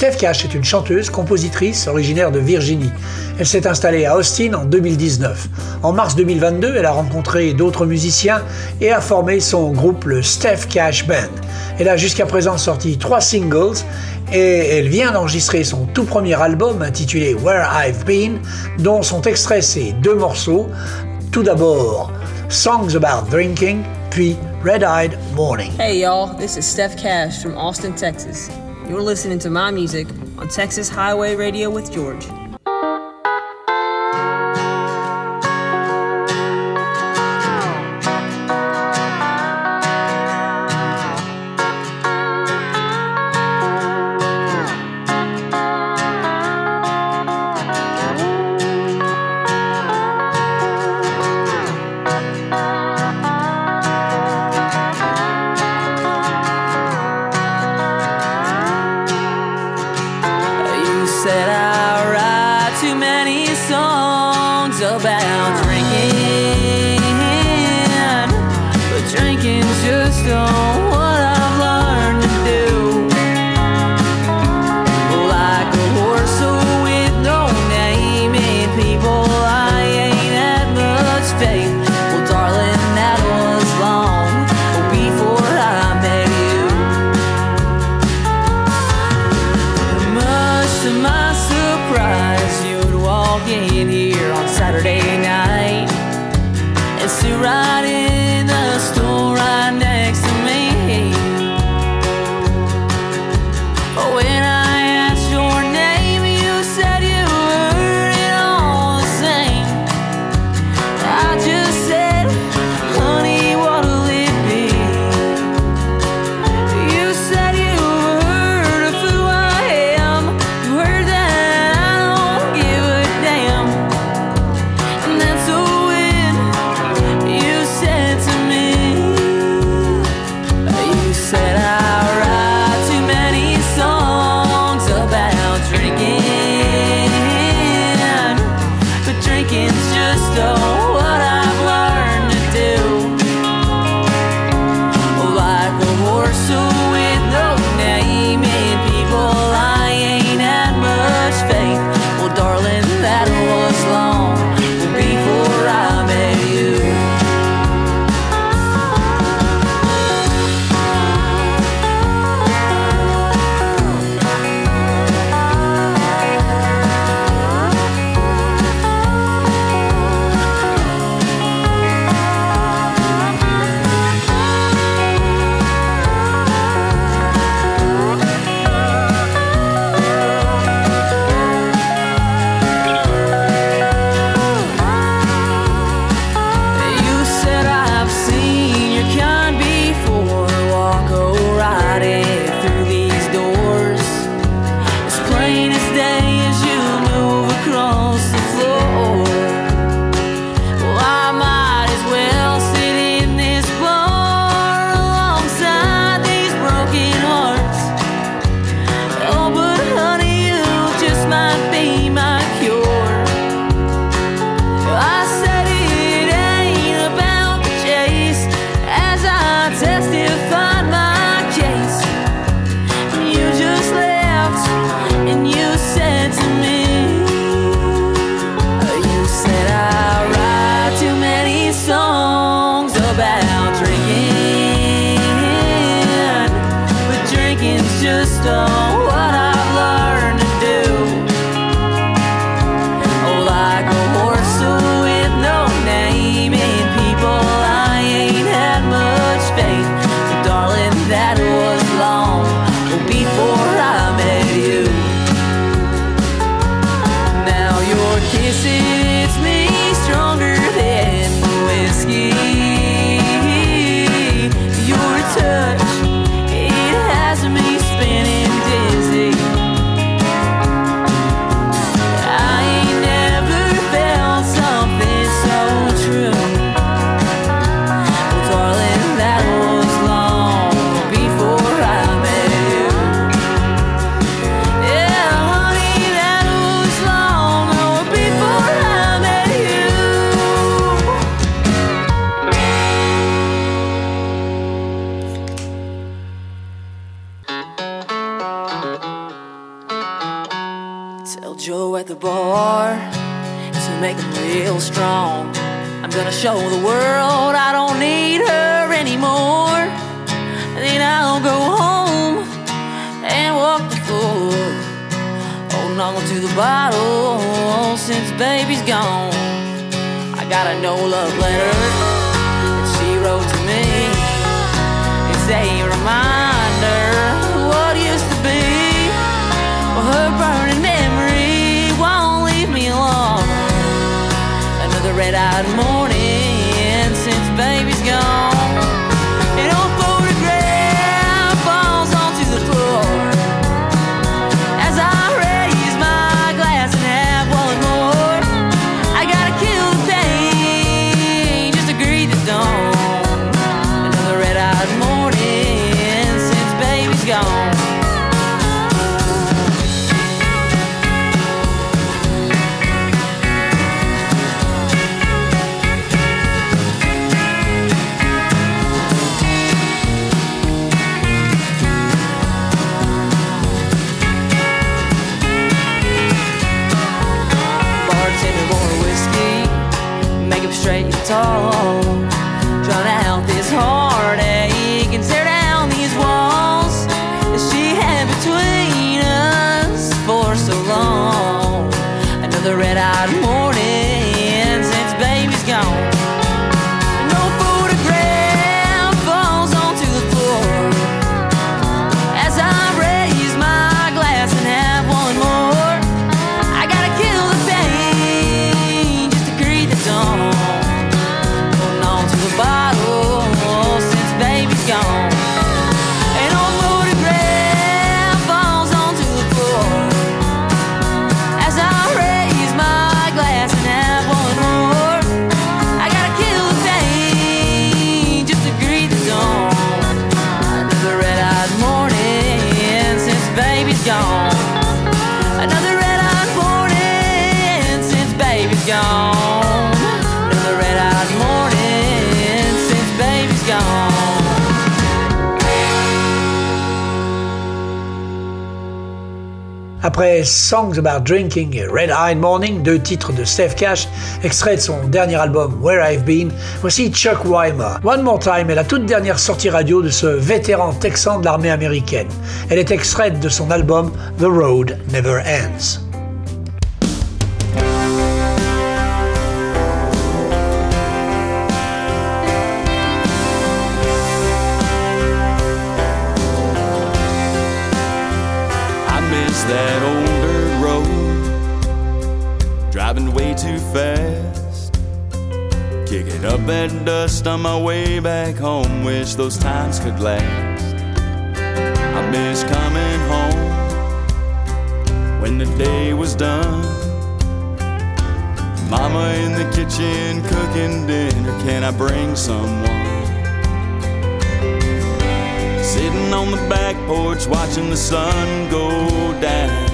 Steph Cash est une chanteuse, compositrice originaire de Virginie. Elle s'est installée à Austin en 2019. En mars 2022, elle a rencontré d'autres musiciens et a formé son groupe, le Steph Cash Band. Elle a jusqu'à présent sorti trois singles et elle vient d'enregistrer son tout premier album intitulé Where I've Been, dont sont extraits ces deux morceaux. Tout d'abord, Songs About Drinking, puis Red Eyed Morning. Hey y'all, this is Steph Cash from Austin, Texas. You're listening to my music on Texas Highway Radio with George. Strong. I'm gonna show the world I don't need her anymore. Then I'll go home and walk the floor. Holding on to the bottle since baby's gone. I got a no love letter that she wrote to me. It's a Red-eyed morning Après Songs About Drinking et Red Eyed Morning, deux titres de Steph Cash, extraits de son dernier album Where I've Been, voici Chuck Weimer. One More Time est la toute dernière sortie radio de ce vétéran texan de l'armée américaine. Elle est extraite de son album The Road Never Ends. That dust on my way back home, wish those times could last. I miss coming home when the day was done. Mama in the kitchen cooking dinner, can I bring someone? Sitting on the back porch watching the sun go down.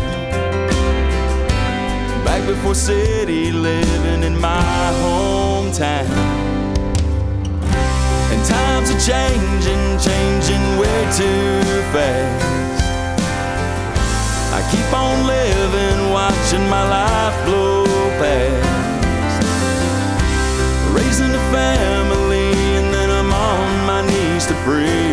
Back before city living in my hometown. Times are changing, changing way too fast. I keep on living, watching my life blow past. Raising a family, and then I'm on my knees to pray.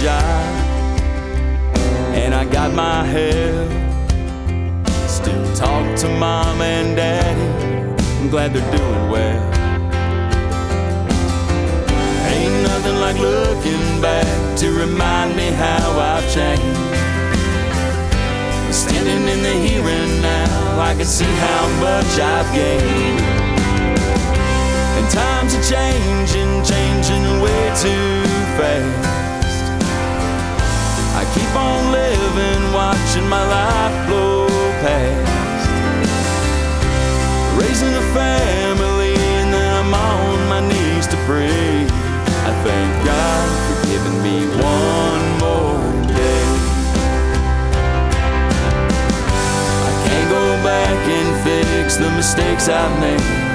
Job and I got my help. Still talk to mom and daddy. I'm glad they're doing well. Ain't nothing like looking back to remind me how I've changed. Standing in the here and now, I can see how much I've gained. And times are changing, changing way too fast living, watching my life blow past. Raising a family, and then I'm on my knees to pray. I thank God for giving me one more day. I can't go back and fix the mistakes I've made.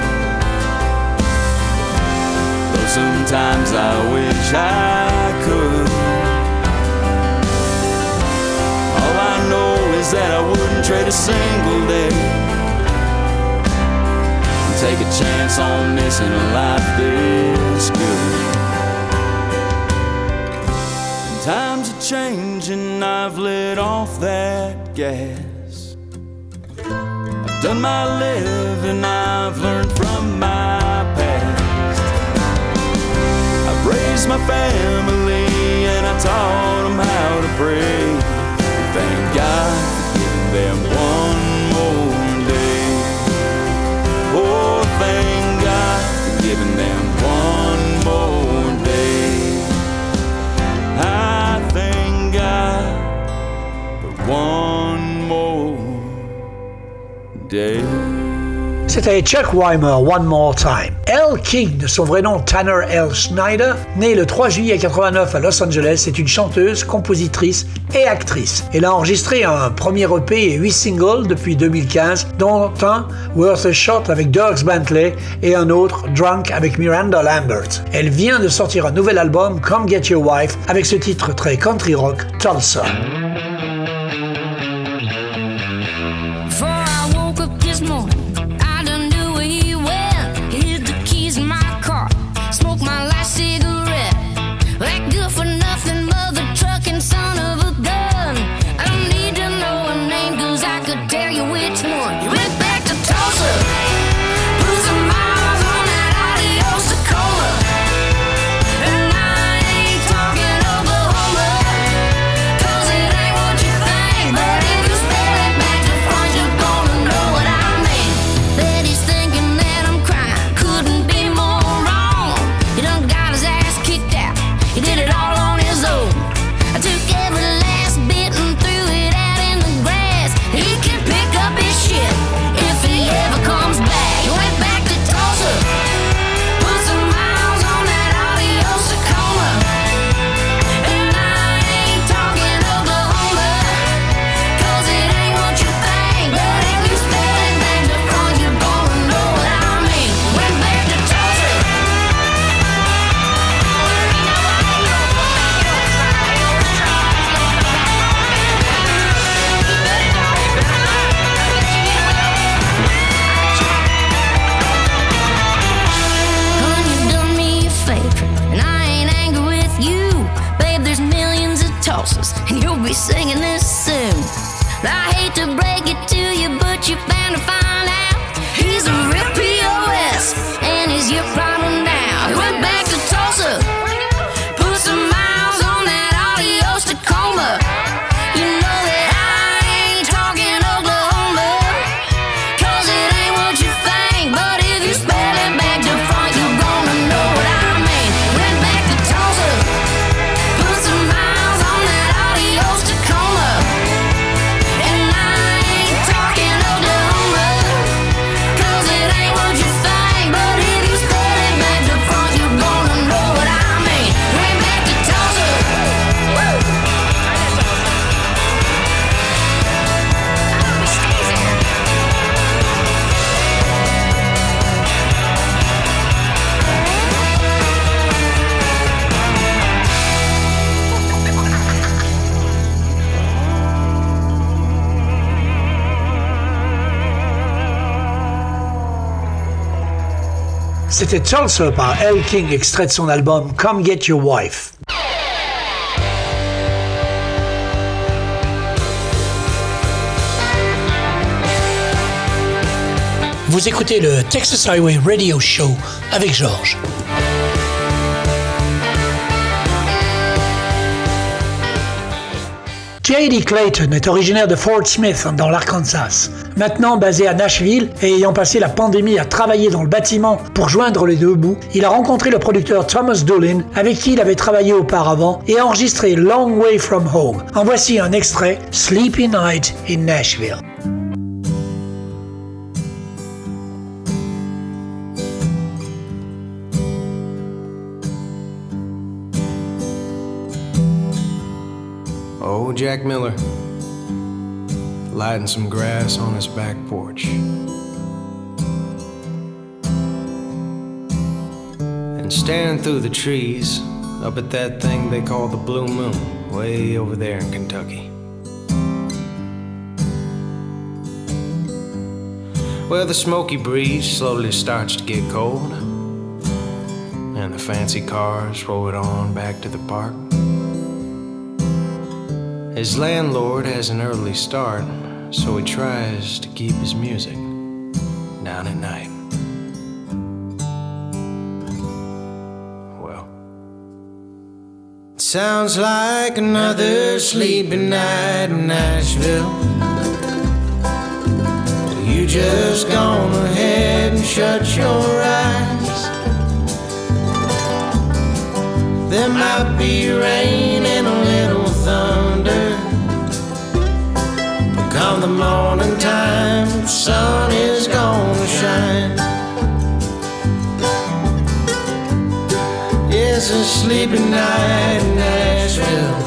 Sometimes I wish I is that I wouldn't trade a single day. And take a chance on missing a life this good. And times are changing, I've let off that gas. I've done my living, I've learned from my past. I've raised my family and I taught them how to pray. Them one more day. Oh, thank God for giving them one more day. I thank God for one more day. C'était Chuck Weimer, One More Time. Elle King, de son vrai nom Tanner L. Schneider, née le 3 juillet 89 à Los Angeles, est une chanteuse, compositrice et actrice. Elle a enregistré un premier EP et 8 singles depuis 2015, dont un Worth a Shot avec Dogs Bentley et un autre Drunk avec Miranda Lambert. Elle vient de sortir un nouvel album, Come Get Your Wife, avec ce titre très country rock, Tulsa. C'était Tulsa par Elle King, extrait de son album Come Get Your Wife. Vous écoutez le Texas Highway Radio Show avec Georges. J.D. Clayton est originaire de Fort Smith dans l'Arkansas. Maintenant basé à Nashville et ayant passé la pandémie à travailler dans le bâtiment pour joindre les deux bouts, il a rencontré le producteur Thomas Doolin avec qui il avait travaillé auparavant et a enregistré Long Way From Home. En voici un extrait, Sleepy Night in Nashville. old Jack Miller, lighting some grass on his back porch. And staring through the trees up at that thing they call the Blue Moon, way over there in Kentucky. Well, the smoky breeze slowly starts to get cold, and the fancy cars roll it on back to the park. His landlord has an early start, so he tries to keep his music down at night. Well, it sounds like another sleepy night in Nashville. You just gone ahead and shut your eyes. There might be rain and a But the morning time, the sun is gonna shine. It's a sleepy night in Nashville.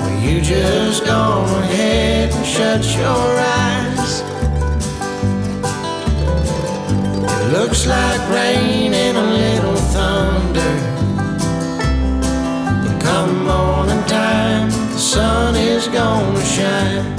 Well, you just go ahead and shut your eyes. It looks like rain and a little thunder. Sun is gonna shine.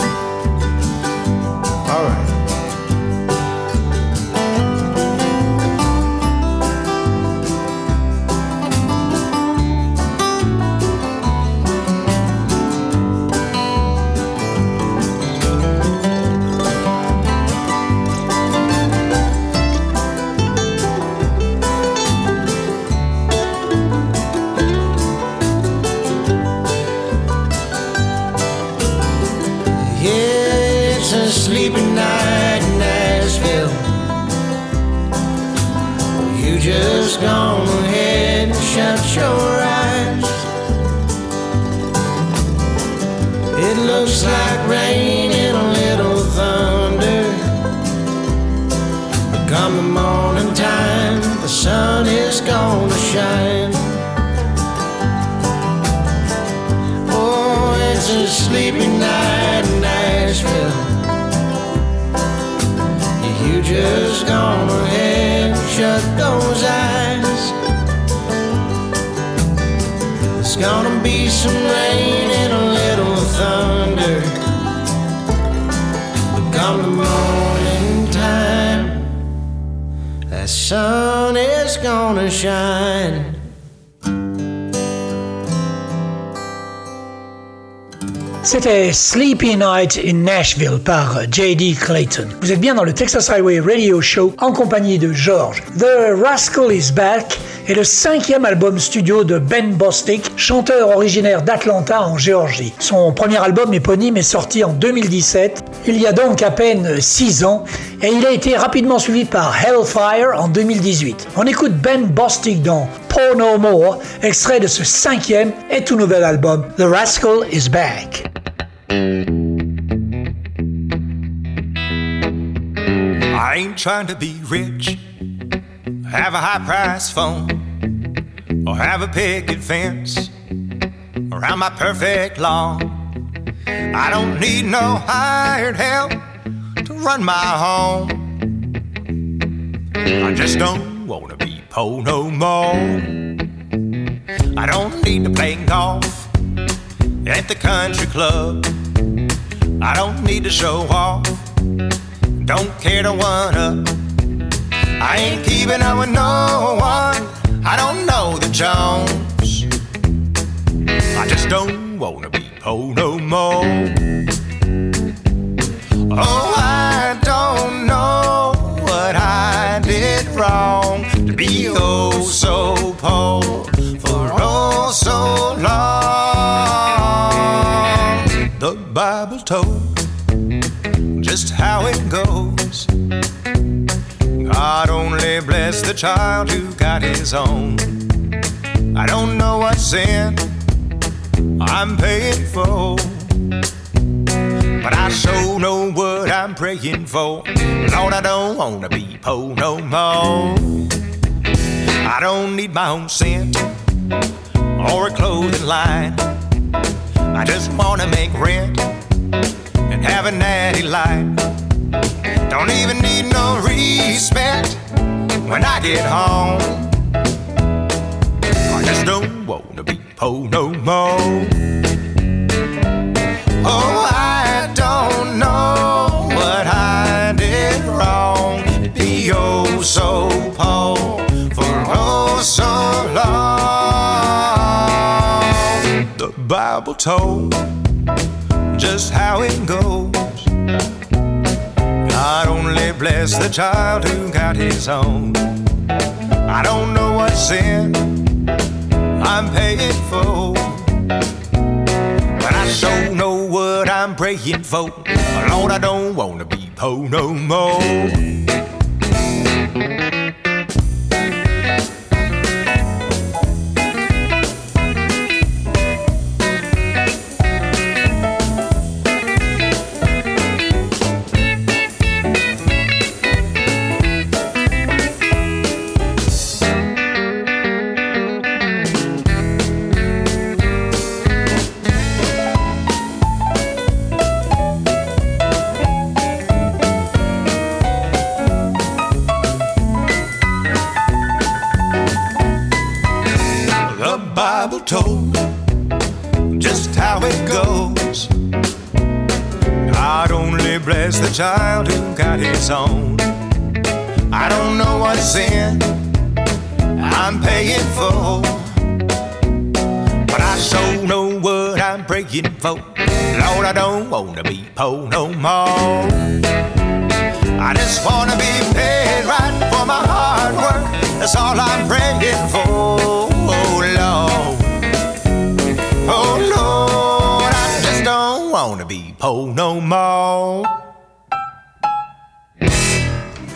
Your eyes. It looks like rain and a little thunder. But come the morning time, the sun is gonna shine. Oh, it's a sleepy night in Nashville. You just gone ahead and shut those eyes. Gonna be some rain and a little thunder. But come the morning time, that sun is gonna shine. C'était Sleepy Night in Nashville par J.D. Clayton. Vous êtes bien dans le Texas Highway Radio Show en compagnie de George. The Rascal is Back est le cinquième album studio de Ben Bostic, chanteur originaire d'Atlanta en Géorgie. Son premier album éponyme est sorti en 2017, il y a donc à peine 6 ans, et il a été rapidement suivi par Hellfire en 2018. On écoute Ben Bostic dans Pour No More, extrait de ce cinquième et tout nouvel album, The Rascal is Back. I ain't trying to be rich, have a high price phone, or have a picket fence around my perfect lawn. I don't need no hired help to run my home. I just don't wanna be poor no more. I don't need to play golf at the country club. I don't need to show off. Don't care to one up. I ain't keeping up with no one. I don't know the Jones. I just don't wanna be poor no more. Oh, I don't know what I did wrong to be oh so told just how it goes. God only bless the child who got his own. I don't know what sin I'm paying for, but I sure know what I'm praying for. Lord, I don't wanna be poor no more. I don't need my own scent or a clothing line. I just wanna make rent and have a natty life. Don't even need no respect when I get home. I just don't wanna be poor no more. Oh, I don't know what I did wrong. Be oh so poor for oh so long. The Bible told just how it goes. God only bless the child who got his own. I don't know what sin I'm paying for. But I sure know what I'm praying for. Lord, I don't wanna be poor no more. Child who got his own. I don't know what sin I'm paying for, but I sure know what I'm praying for. Lord, I don't wanna be poor no more. I just wanna be paid right for my hard work. That's all I'm praying for. Oh Lord, oh Lord, I just don't wanna be poor no more.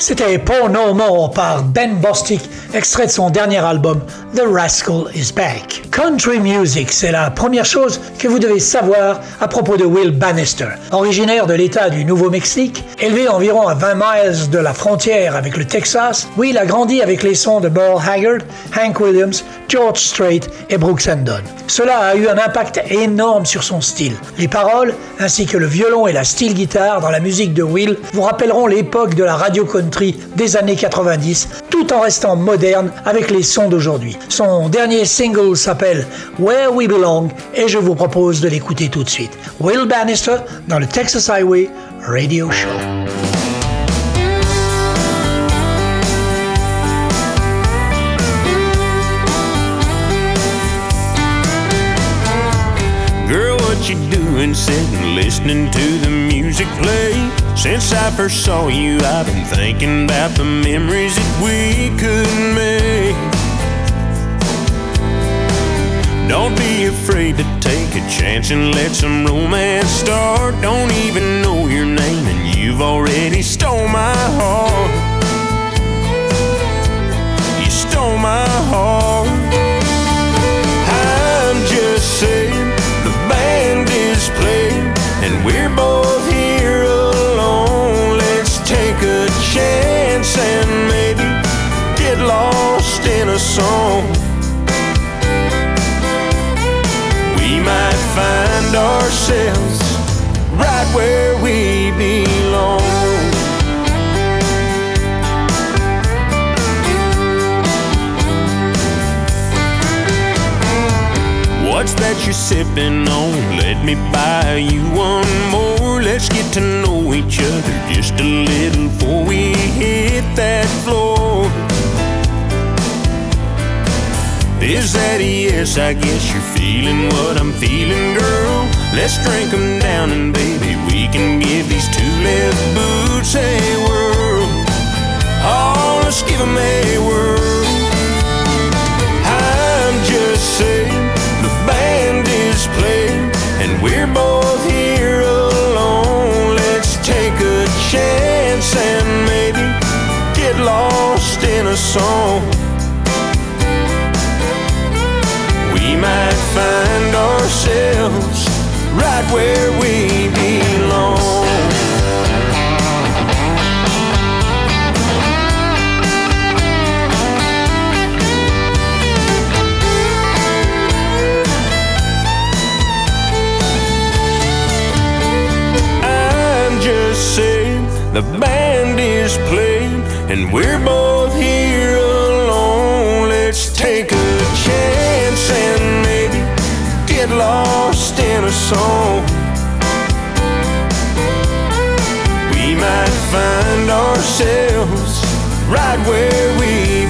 C'était Pour No More par Ben Bostic, extrait de son dernier album The Rascal Is Back. Country music, c'est la première chose que vous devez savoir à propos de Will Bannister. Originaire de l'État du Nouveau-Mexique, élevé environ à 20 miles de la frontière avec le Texas, Will a grandi avec les sons de Burl Haggard, Hank Williams, George Strait et Brooks Dunn. Cela a eu un impact énorme sur son style. Les paroles, ainsi que le violon et la steel guitare dans la musique de Will vous rappelleront l'époque de la radio country des années 90, tout en restant moderne avec les sons d'aujourd'hui. Son dernier single s'appelle Where We Belong et je vous propose de l'écouter tout de suite. Will Bannister dans le Texas Highway Radio Show. Girl, what you doing sitting listening to the music play? Since I first saw you, I've been thinking about the memories that we could make. Don't be afraid to take a chance and let some romance start. Don't even know your name, and you've already stole my heart. You stole my heart. Song. We might find ourselves right where we belong. What's that you're sipping on? Let me buy you one more. Let's get to know each other just a little before we hit that floor. Is that yes? I guess you're feeling what I'm feeling, girl. Let's drink 'em down and baby, we can give these two left boots a whirl. Oh, let's give 'em a whirl. I'm just saying the band is playing and we're both here alone. Let's take a chance and maybe get lost in a song. Find ourselves right where we belong. I'm just saying the band is playing and we're both here alone. Let's take a chance get lost in a song. We might find ourselves right where we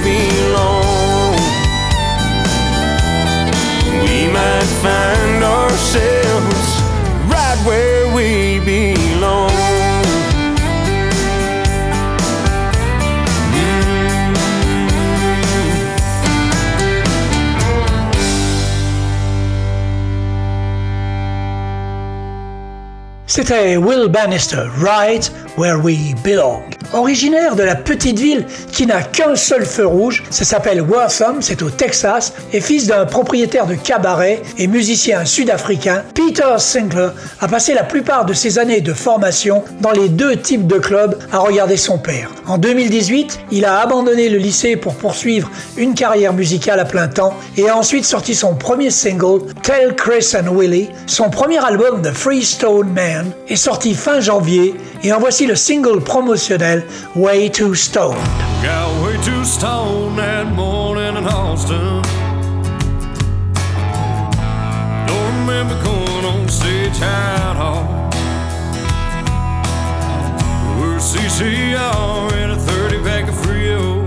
C'était Will Bannister, Right Where We Belong. Originaire de la petite ville qui n'a qu'un seul feu rouge, ça s'appelle Wortham, c'est au Texas, et fils d'un propriétaire de cabaret et musicien sud-africain, Peter Sinclair a passé la plupart de ses années de formation dans les deux types de clubs à regarder son père. En 2018, il a abandonné le lycée pour poursuivre une carrière musicale à plein temps et a ensuite sorti son premier single, Tell Chris and Willie. Son premier album, The Freestone Man, est sorti fin janvier et en voici le single promotionnel Way Too Stoned. Got way too stoned that morning in Austin. Don't remember going on stage at all. We're CCR in a 30 pack of Frio.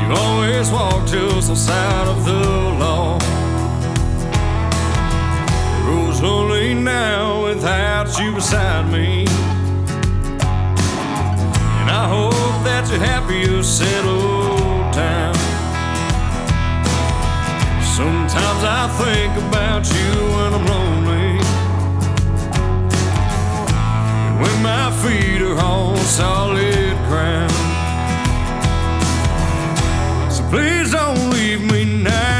You've always just of the law. Lonely now without you beside me. And I hope that you're happy you settled down. Sometimes I think about you when I'm lonely. And when my feet are on solid ground. So please don't leave me now,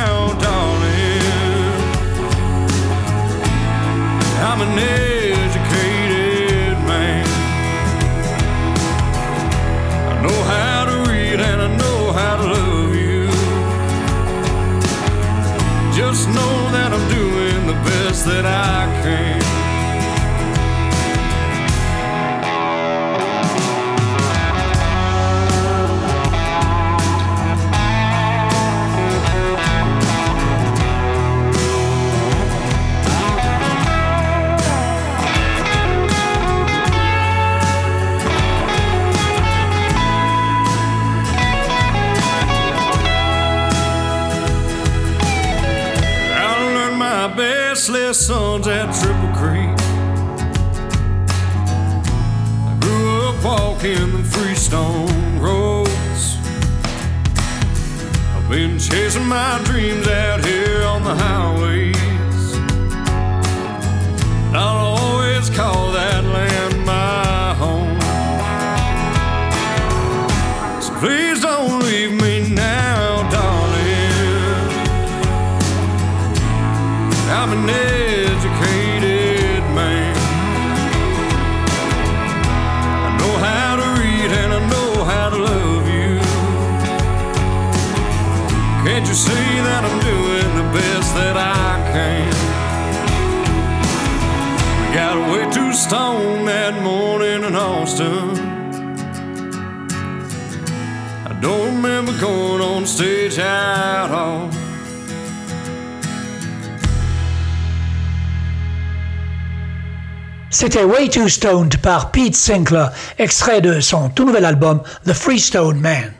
C'était Way Too Stoned par Pete Sinclair, extrait de son tout nouvel album The Freestone Man.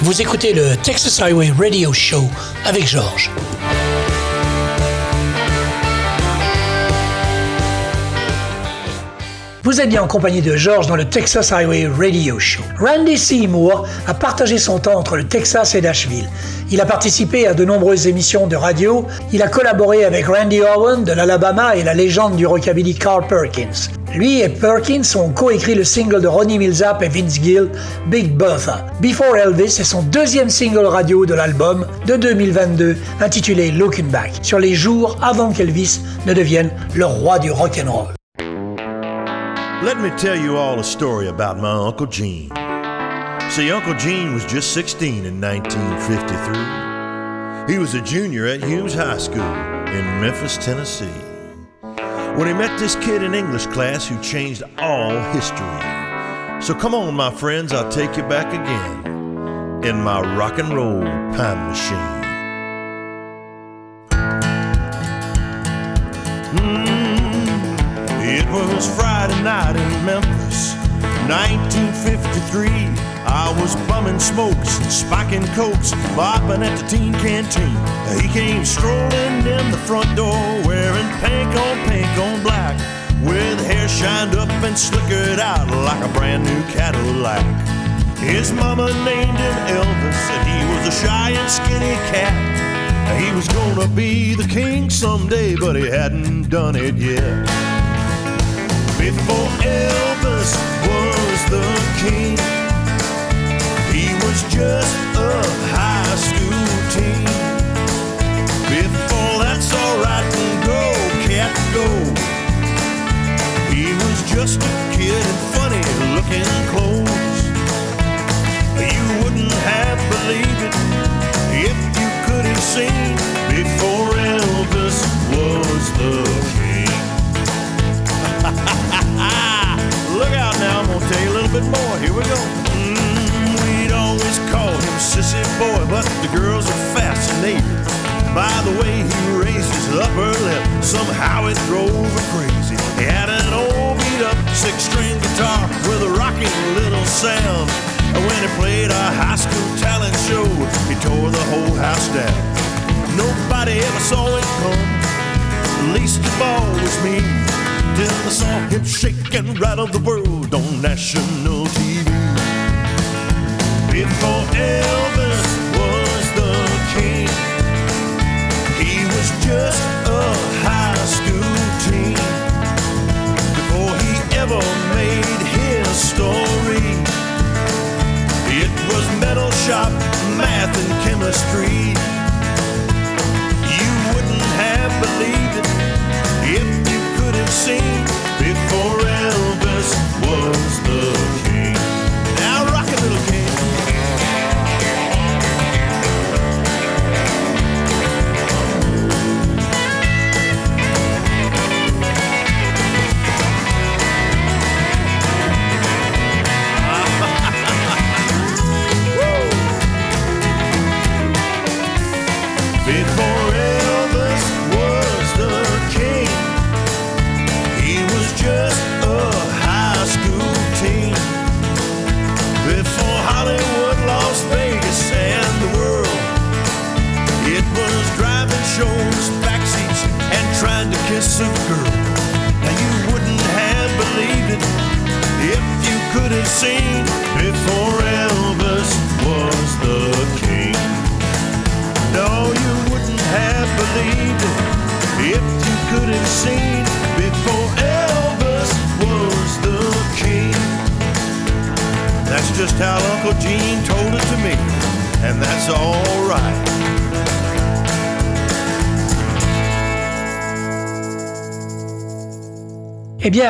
Vous écoutez le Texas Highway Radio Show avec Georges. Vous êtes bien en compagnie de George dans le Texas Highway Radio Show. Randy Seymour a partagé son temps entre le Texas et Nashville. Il a participé à de nombreuses émissions de radio. Il a collaboré avec Randy Owen de l'Alabama et la légende du rockabilly Carl Perkins. Lui et Perkins ont coécrit le single de Ronnie Millsap et Vince Gill, Big Bertha. Before Elvis est son deuxième single radio de l'album de 2022 intitulé Looking Back, sur les jours avant qu'Elvis ne devienne le roi du rock'n'roll. Let me tell you all a story about my Uncle Gene. See, Uncle Gene was just 16 in 1953. He was a junior at Hughes High School in Memphis, Tennessee. when he met this kid in English class who changed all history. So come on, my friends, I'll take you back again in my rock and roll time machine. Mm, was Friday night in Memphis, 1953. I was bumming smokes and spiking cokes, bopping at the teen canteen. He came strolling in the front door, wearing pink on pink on black, with hair shined up and slickered out like a brand new Cadillac. His mama named him Elvis, and he was a shy and skinny cat. He was gonna be the king someday, but he hadn't done it yet. Before Elvis was the king, he was just a high school teen. Before that's alright and go, cat, go. He was just a kid in funny looking clothes. You wouldn't have believed it if you could have seen before tell a little bit more. Here we go. Mm, we'd always call him Sissy Boy, but the girls are fascinated by the way he raised his upper lip. Somehow it drove her crazy. He had an old beat up six string guitar with a rocking little sound. And when he played a high school talent show, he tore the whole house down. Nobody ever saw it come, least of all was me. Till I saw him shake and rattle the world on national TV. Before Elvis was the king, he was just a high school teen. Before he ever made his story, it was metal shop, math, and chemistry. You wouldn't have believed it if seen before Elvis was the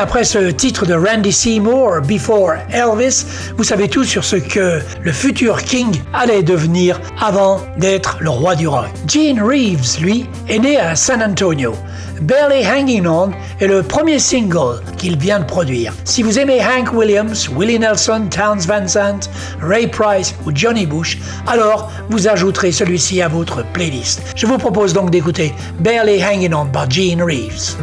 après ce titre de Randy Seymour, Before Elvis, vous savez tout sur ce que le futur King allait devenir avant d'être le roi du rock. Gene Reeves, lui, est né à San Antonio. Barely Hanging On est le premier single qu'il vient de produire. Si vous aimez Hank Williams, Willie Nelson, Towns Van Sant, Ray Price ou Johnny Bush, alors vous ajouterez celui-ci à votre playlist. Je vous propose donc d'écouter Barely Hanging On par Gene Reeves.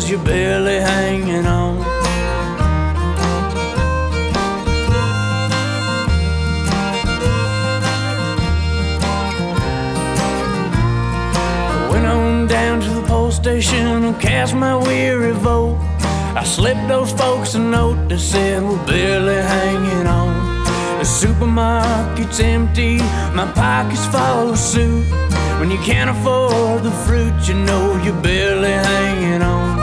Because you're barely hanging on. Went on down to the post station and cast my weary vote. I slipped those folks a note that said we're barely hanging on. The supermarket's empty, my pockets follow suit. When you can't afford the fruit, you know you're barely hanging on.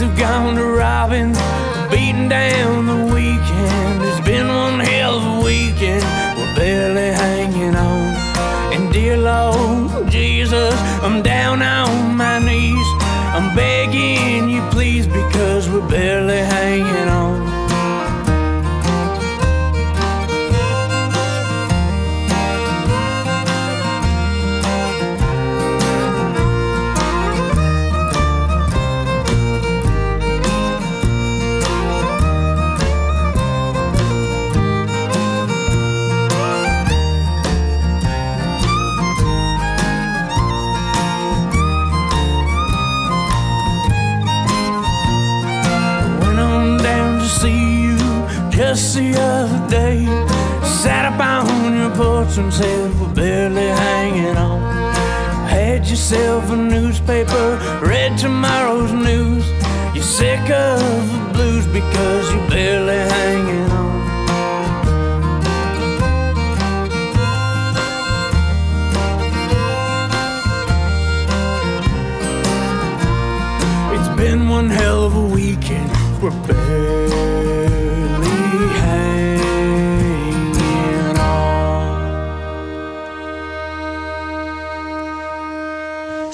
Have gone to robbing, beating down the weekend. It's been one hell of a weekend. We're barely hanging on. And dear Lord Jesus, I'm down on my knees. I'm begging you, please, because we're barely hanging on. The other day. Sat up on your porch and said we're barely hanging on. Had yourself a newspaper, read tomorrow's news. You're sick of the blues because you're barely hanging on. It's been one hell of a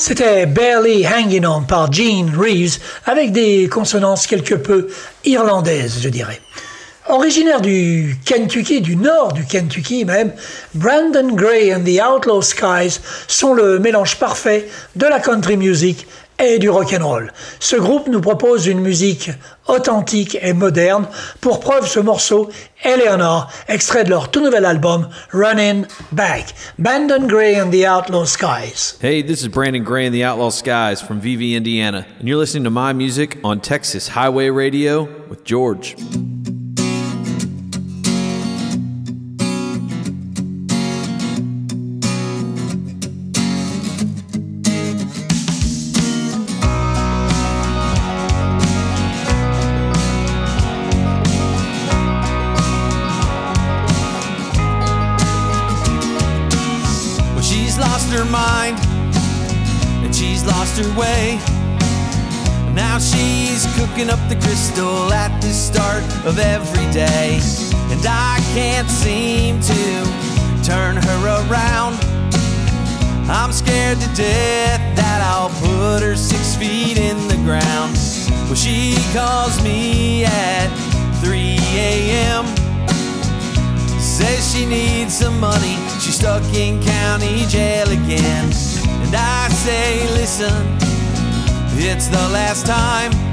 C'était Barely Hanging On par Gene Reeves avec des consonances quelque peu irlandaises, je dirais. Originaire du Kentucky, du nord du Kentucky même, Brandon Gray and the Outlaw Skies sont le mélange parfait de la country music et du rock and roll. Ce groupe nous propose une musique authentique et moderne. Pour preuve, ce morceau, Eleanor, extrait de leur tout nouvel album Running Back. Brandon Gray and the Outlaw Skies. Hey, this is Brandon Gray and the Outlaw Skies from VV, Indiana, and you're listening to my music on Texas Highway Radio with George. Crystal at the start of every day. And I can't seem to turn her around. I'm scared to death that I'll put her six feet in the ground. Well, she calls me at 3 a.m. Says she needs some money. She's stuck in county jail again. And I say, listen, it's the last time.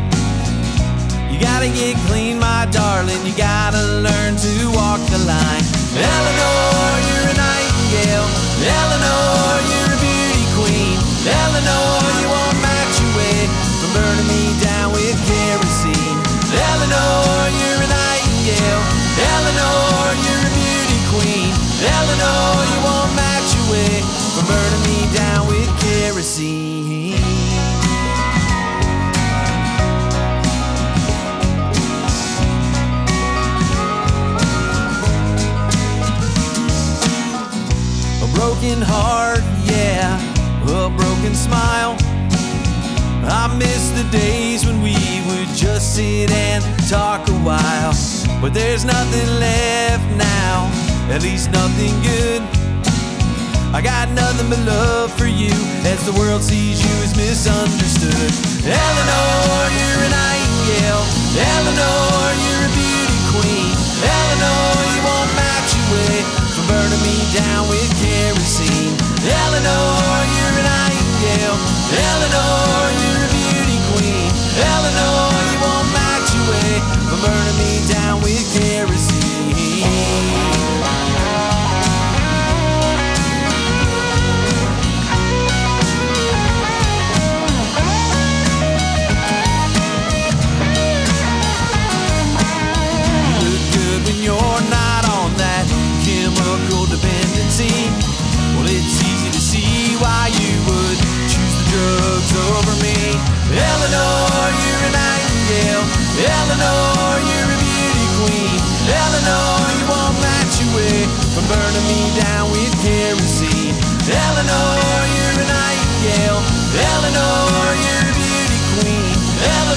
You gotta get clean, my darling. You gotta learn to walk the line. Eleanor, you're a the days when we would just sit and talk a while. But there's nothing left now, at least nothing good. I got nothing but love for you as the world sees you as misunderstood. Eleanor, you're a nightingale. Eleanor, you're a beauty queen. Eleanor, you won't match your way from burning me down with kerosene. Eleanor, you're a nightingale. Eleanor, you're. Eleanor, you won't match your way from burning me down with kerosene. burning me down with kerosene. Eleanor, you're a nightingale. Eleanor, you're a beauty queen. Eleanor,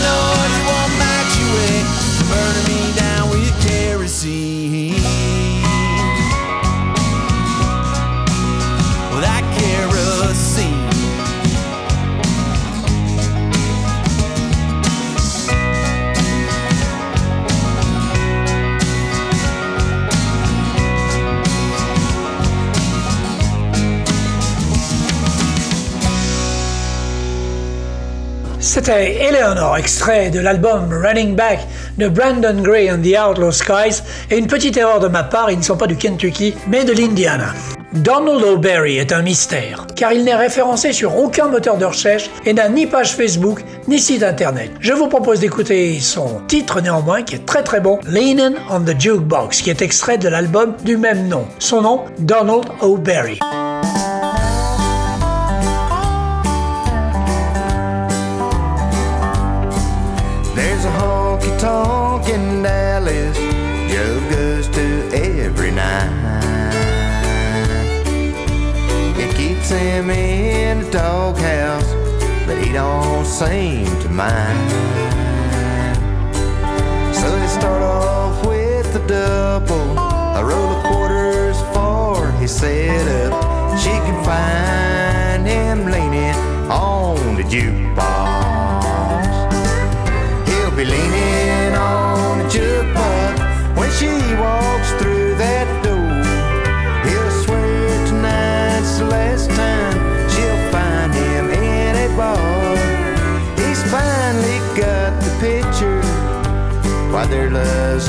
C'était Eleanor, extrait de l'album Running Back de Brandon Gray and the Outlaw Skies, et une petite erreur de ma part, ils ne sont pas du Kentucky, mais de l'Indiana. Donald O'Berry est un mystère, car il n'est référencé sur aucun moteur de recherche et n'a ni page Facebook ni site internet. Je vous propose d'écouter son titre néanmoins, qui est très très bon, Leanin' on the Jukebox, qui est extrait de l'album du même nom. Son nom, Donald O'Berry. Doghouse, but he don't seem to mind. So they start off with a double, a roll of quarters for his setup. She can find him leaning on the jukebox. He'll be leaning on the jukebox when she walks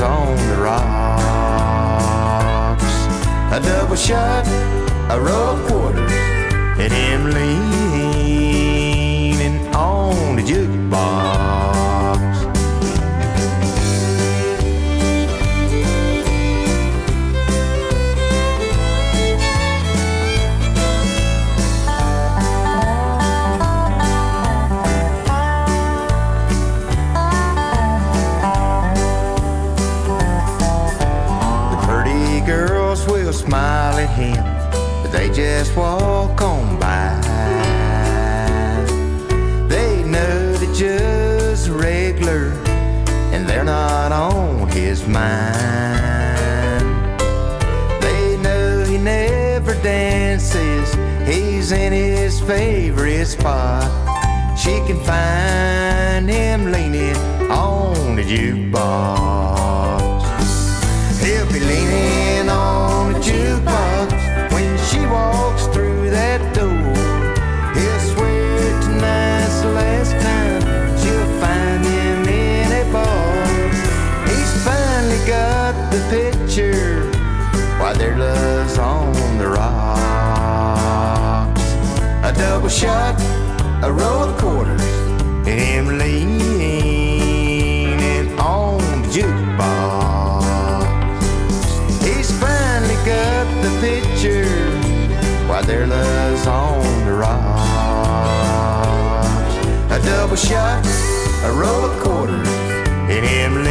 love's on the rocks. A double shot, a roll of quarters, and him leaning favorite spot. She can find him leaning on the jukebox. Double shot, a roll of quarters, and him leaning on the jukebox. He's finally got the picture while their love's on the rocks. A double shot, a roll of quarters, and him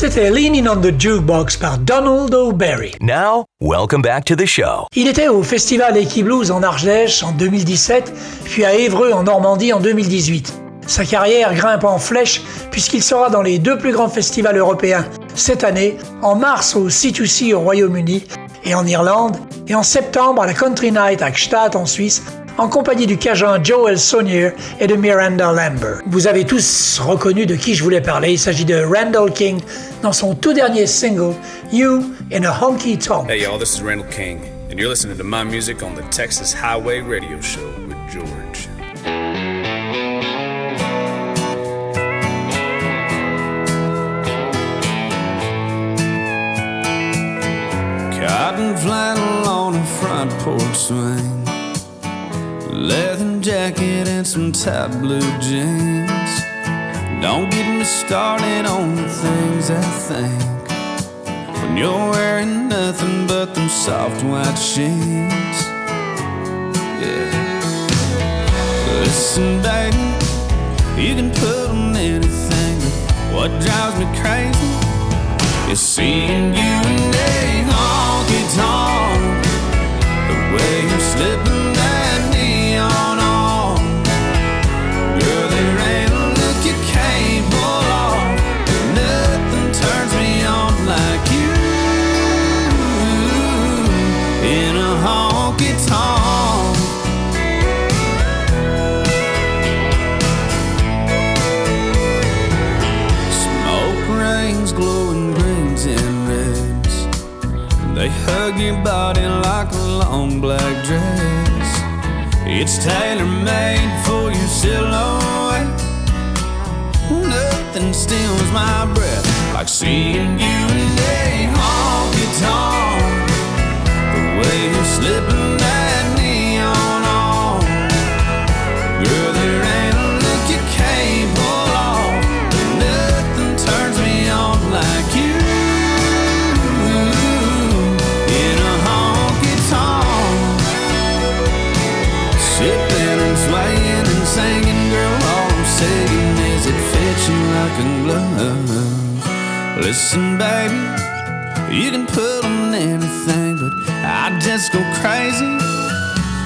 C'était Leaning on the Jukebox par Donald O'Berry. Now, welcome back to the show. Il était au festival Equiblues en Ardèche en 2017, puis à Évreux en Normandie en 2018. Sa carrière grimpe en flèche puisqu'il sera dans les deux plus grands festivals européens cette année, en mars au C2C au Royaume-Uni et en Irlande, et en septembre à la Country Night à Gstaad en Suisse, en compagnie du Cajun Joel Saunier et de Miranda Lambert. Vous avez tous reconnu de qui je voulais parler, il s'agit de Randall King dans son tout dernier single, You in a Honky Tonk. Hey y'all, this is Randall King, and you're listening to my music on the Texas Highway Radio Show with George. Cotton flannel on a front porch swing. Leather jacket and some tight blue jeans. Don't get me started on the things I think. When you're wearing nothing but them soft white sheets. Yeah. Listen, baby, you can put on anything. What drives me crazy is seeing you in a honky tonk. The way you're slipping hug your body like a long black dress. It's tailor made for your silhouette. Nothing steals my breath like seeing you in a honky tonk. The way you're slipping Listen, baby, you can put on anything, but I just go crazy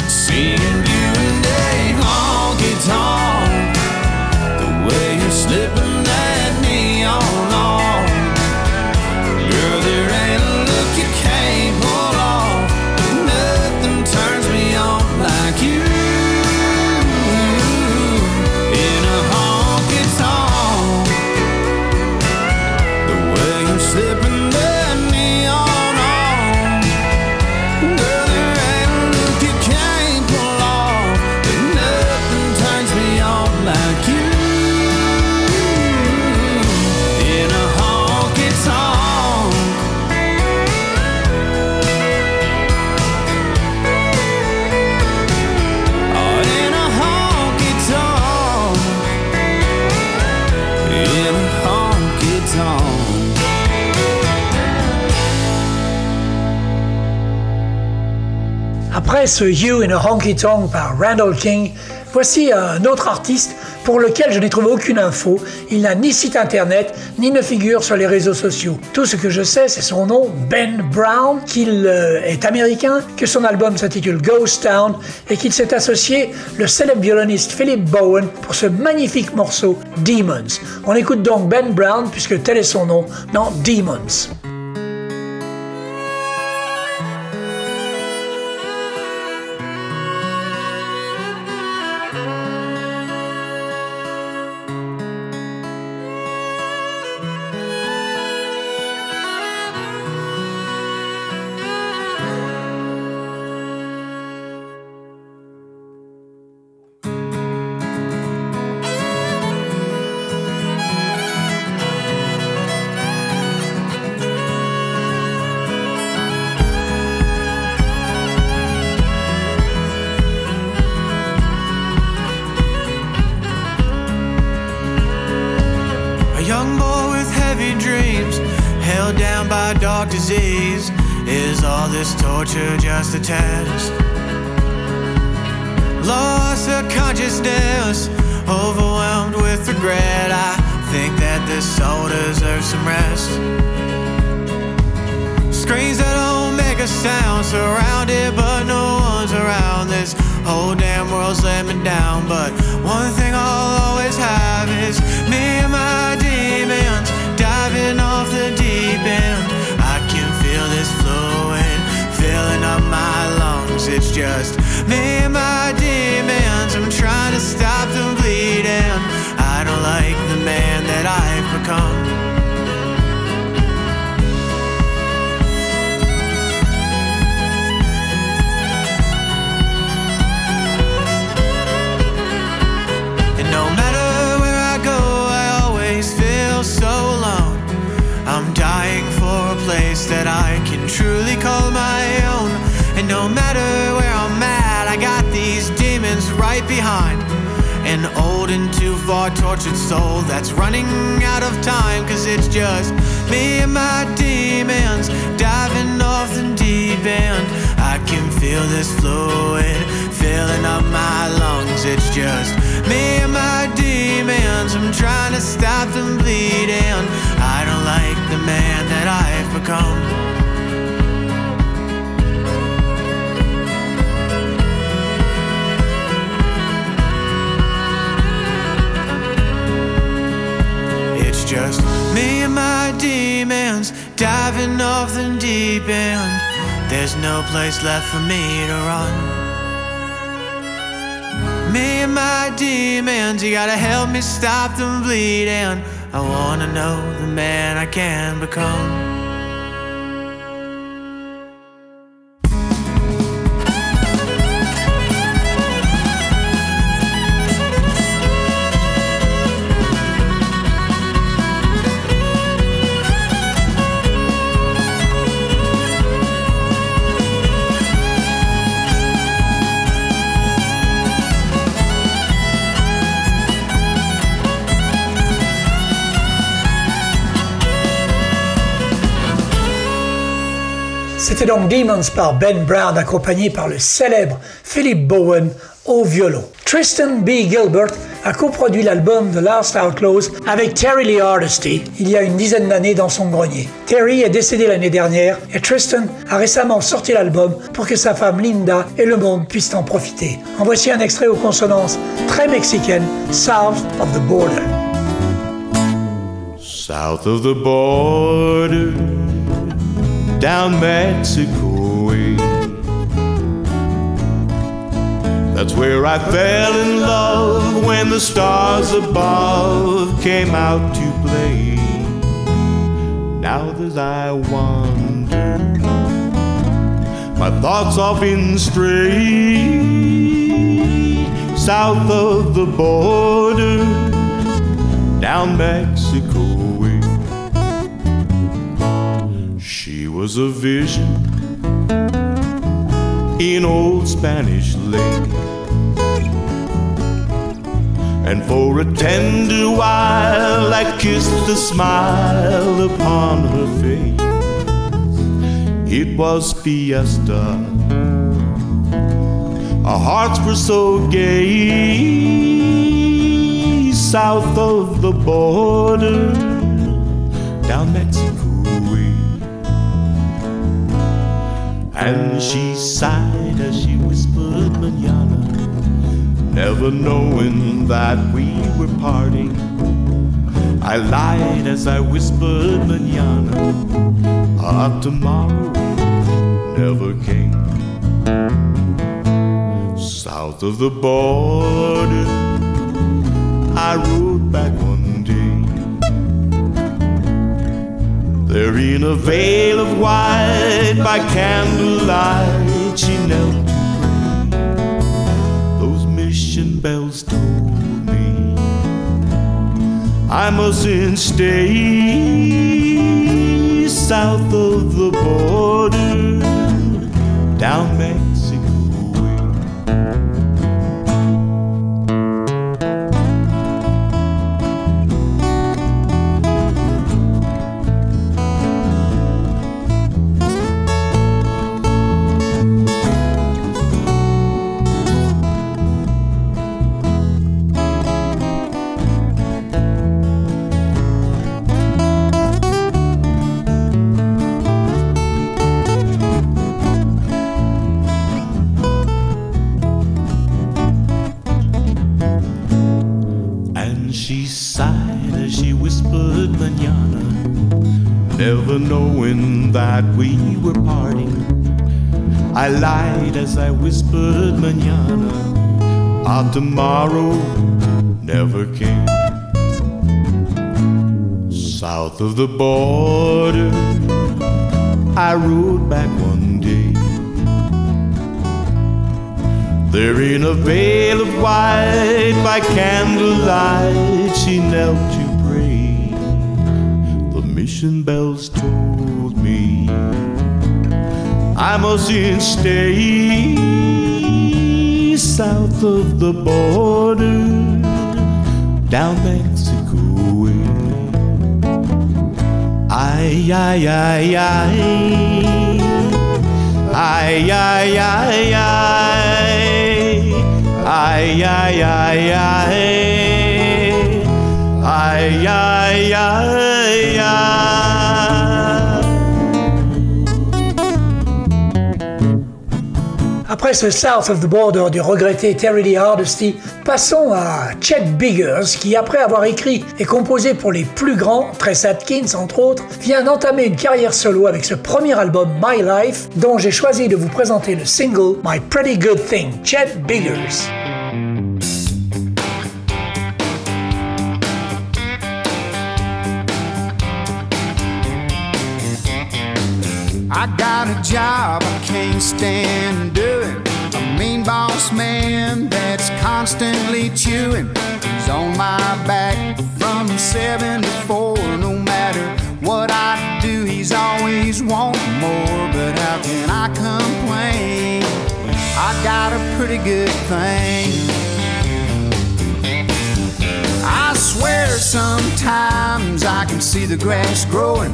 seeing you in a honky tonk. The way you're slipping Après ce You in a Honky Tonk par Randall King, voici un autre artiste pour lequel je n'ai trouvé aucune info. Il n'a ni site internet, ni ne figure sur les réseaux sociaux. Tout ce que je sais, c'est son nom, Ben Brown, qu'il euh, est américain, que son album s'intitule Ghost Town et qu'il s'est associé le célèbre violoniste Philip Bowen pour ce magnifique morceau Demons. On écoute donc Ben Brown puisque tel est son nom dans Demons. Place that I can truly call my own. And no matter where I'm at, I got these demons right behind. An old and too far tortured soul that's running out of time. Cause it's just me and my demons diving off the deep end. I can feel this fluid filling up my lungs. It's just me and my demons. I'm trying to stop them bleeding. I don't like the man that I've become. It's just me and my demons diving off the deep end. There's no place left for me to run. Me and my demons, you gotta help me stop them bleeding. I wanna know the man I can become. C'était donc Demons par Ben Brown accompagné par le célèbre Philip Bowen au violon. Tristan B. Gilbert a coproduit l'album The Last Outlaws avec Terry Lee Hardesty il y a une dizaine d'années dans son grenier. Terry est décédé l'année dernière et Tristan a récemment sorti l'album pour que sa femme Linda et le monde puissent en profiter. En voici un extrait aux consonances très mexicaines, South of the Border. South of the border, down Mexico way. That's where I fell in love when the stars above came out to play. Now as I wander, my thoughts often stray south of the border, down Mexico was a vision in old Spanish lake. And for a tender while I kissed the smile upon her face. It was fiesta. Our hearts were so gay. South of the border, down Mexico And she sighed as she whispered manana, never knowing that we were parting. I lied as I whispered manana, ah, tomorrow never came. South of the border, I rode back There in a veil of white by candlelight she knelt to pray. Those mission bells told me I mustn't stay south of the border down Mexico that we were parting. I lied as I whispered manana, our tomorrow never came. South of the border, I rode back one day. There in a veil of white by candlelight she knelt to pray. The mission bells told me I mustn't stay south of the border down Mexico way. Ay, ay, ay, ay. Ay, ay, ay, ay. Ay, ay, ay, ay. Ay, ay, ay, ay. Après ce South of the Border du regretté Terry Lee Hardesty, passons à Chet Biggers qui, après avoir écrit et composé pour les plus grands, Tress Atkins entre autres, vient d'entamer une carrière solo avec ce premier album My Life dont j'ai choisi de vous présenter le single My Pretty Good Thing, Chet Biggers. Constantly chewing. He's on my back from seven to four. No matter what I do, he's always wanting more. But how can I complain? I got a pretty good thing. I swear sometimes I can see the grass growing.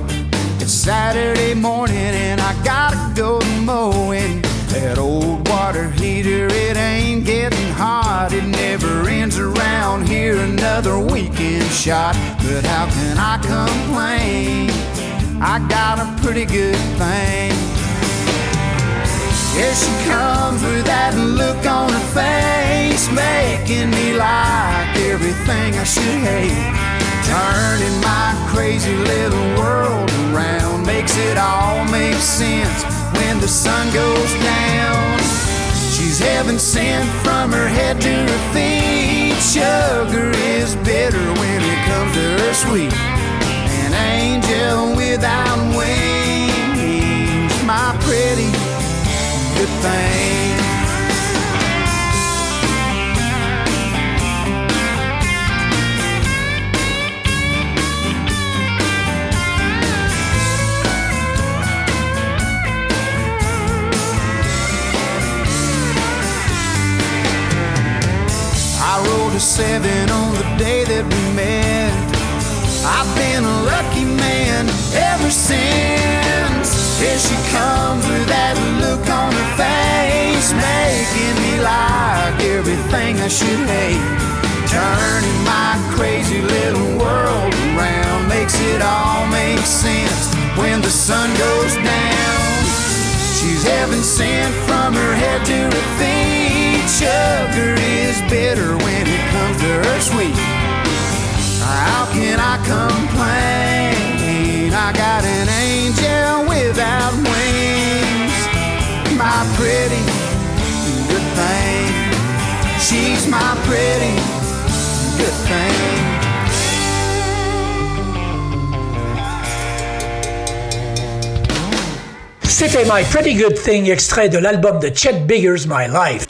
It's Saturday morning and I gotta go mowing. That old water heater, it ain't getting hot. It never ends around here. Another weekend shot. But how can I complain? I got a pretty good thing. Here she comes with that look on her face, making me like everything I should hate. Turning my crazy little world around makes it all make sense when the sun goes down. She's heaven sent from her head to her feet. Sugar is bitter when it comes to her sweet. An angel without wings, my pretty good thing. Seven on the day that we met. I've been a lucky man ever since. Here she comes with that look on her face, making me like everything I should hate. Turning my crazy little world around makes it all make sense when the sun goes down. She's heaven sent from her head to her feet. Sugar is bitter when it sweet. How can I complain? I got an angel without wings. My pretty good thing. She's my pretty good thing. C'était My Pretty Good Thing, extrait de l'album de Chet Biggers My Life.